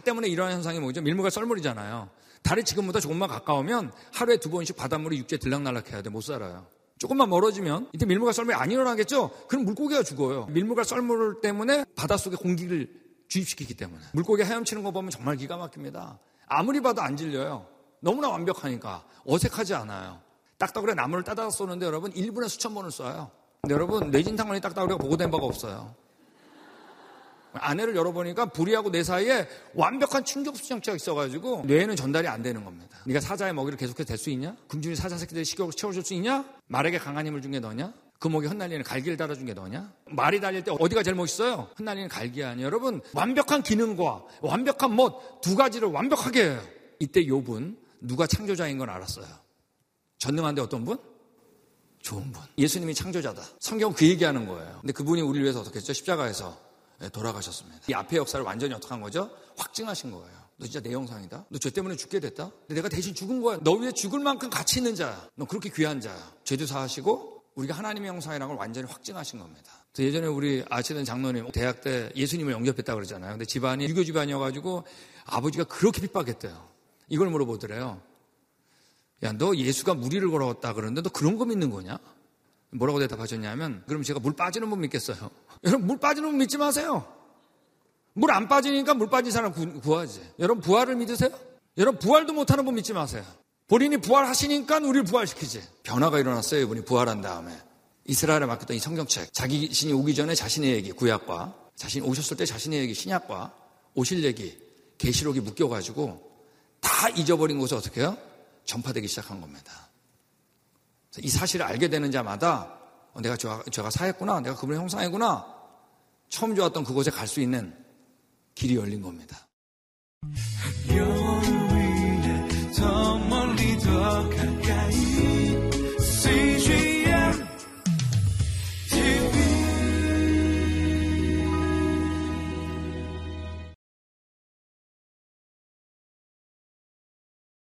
때문에 일어나는 현상이 뭐죠? 밀물과 썰물이잖아요. 달이 지금보다 조금만 가까우면 하루에 두 번씩 바닷물이 육지에 들락날락 해야 돼. 못 살아요. 조금만 멀어지면 이때 밀물과 썰물이 안 일어나겠죠? 그럼 물고기가 죽어요. 밀물과 썰물 때문에 바닷속에 공기를 주입시키기 때문에. 물고기 헤엄치는 거 보면 정말 기가 막힙니다. 아무리 봐도 안 질려요. 너무나 완벽하니까 어색하지 않아요. 딱따구리 나무를 따다 쏘는데 여러분 1분에 수천 번을 쏴요. 근데 여러분 뇌진탕원이 딱따구리가 보고된 바가 없어요. 아내를 열어보니까 불이하고 내 사이에 완벽한 충격 수정체가 있어가지고 뇌에는 전달이 안 되는 겁니다. 네가 사자의 먹이를 계속해서 될 수 있냐? 금준이 사자 새끼들 식욕을 채워줄 수 있냐? 말에게 강한 힘을 준 게 너냐? 그 목에 흩날리는 갈기를 달아준 게 너냐? 말이 달릴 때 어디가 제일 멋있어요? 흩날리는 갈기 아니에요. 여러분 완벽한 기능과 완벽한 멋 두 가지를 완벽하게 해요. 이때 욥은 누가 창조자인 건 알았어요. 전능한데 어떤 분? 좋은 분. 예수님이 창조자다. 성경 그 얘기하는 거예요. 근데 그분이 우리를 위해서 어떻게 했죠? 십자가에서 네, 돌아가셨습니다. 이 앞의 역사를 완전히 어떻게 한 거죠? 확증하신 거예요. 너 진짜 내 영상이다? 너 죄 때문에 죽게 됐다? 근데 내가 대신 죽은 거야. 너 위해 죽을 만큼 가치 있는 자야. 너 그렇게 귀한 자야. 죄도 사하시고 우리가 하나님의 형상이라는 걸 완전히 확증하신 겁니다. 예전에 우리 아시는 장로님 대학 때 예수님을 영접했다 그러잖아요. 근데 집안이 유교 집안이어가지고 아버지가 그렇게 핍박했대요. 이걸 물어보더래요. 야, 너 예수가 무리를 걸어왔다 그러는데 너 그런 거 믿는 거냐? 뭐라고 대답하셨냐면, 그럼 제가 물 빠지는 분 믿겠어요. 여러분, 물 빠지는 분 믿지 마세요. 물 안 빠지니까 물 빠진 사람 구, 하지 여러분, 부활을 믿으세요? 여러분, 부활도 못하는 분 믿지 마세요. 본인이 부활하시니까 우리를 부활시키지. 변화가 일어났어요, 이분이 부활한 다음에. 이스라엘에 맡겼던 이 성경책. 자기 신이 오기 전에 자신의 얘기, 구약과, 자신이 오셨을 때 자신의 얘기, 신약과, 오실 얘기, 계시록이 묶여가지고 다 잊어버린 것을 어떻게 해요? 전파되기 시작한 겁니다. 이 사실을 알게 되는 자마다 어, 내가 죄가, 죄가 사했구나. 내가 그분의 형상이구나. 처음 좋았던 그곳에 갈 수 있는 길이 열린 겁니다.